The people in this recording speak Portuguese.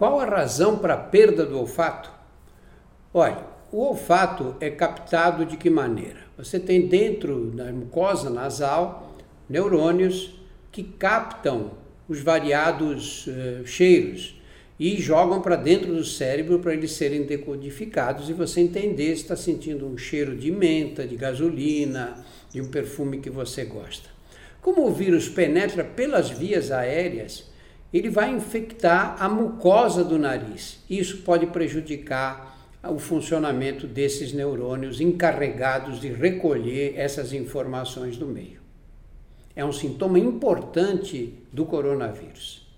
Qual a razão para a perda do olfato? Olha, o olfato é captado de que maneira? Você tem dentro da mucosa nasal neurônios que captam os variados uh, cheiros e jogam para dentro do cérebro para eles serem decodificados e você entender se está sentindo um cheiro de menta, de gasolina, de um perfume que você gosta. Como o vírus penetra pelas vias aéreas, ele vai infectar a mucosa do nariz. Isso pode prejudicar o funcionamento desses neurônios encarregados de recolher essas informações do meio. É um sintoma importante do coronavírus.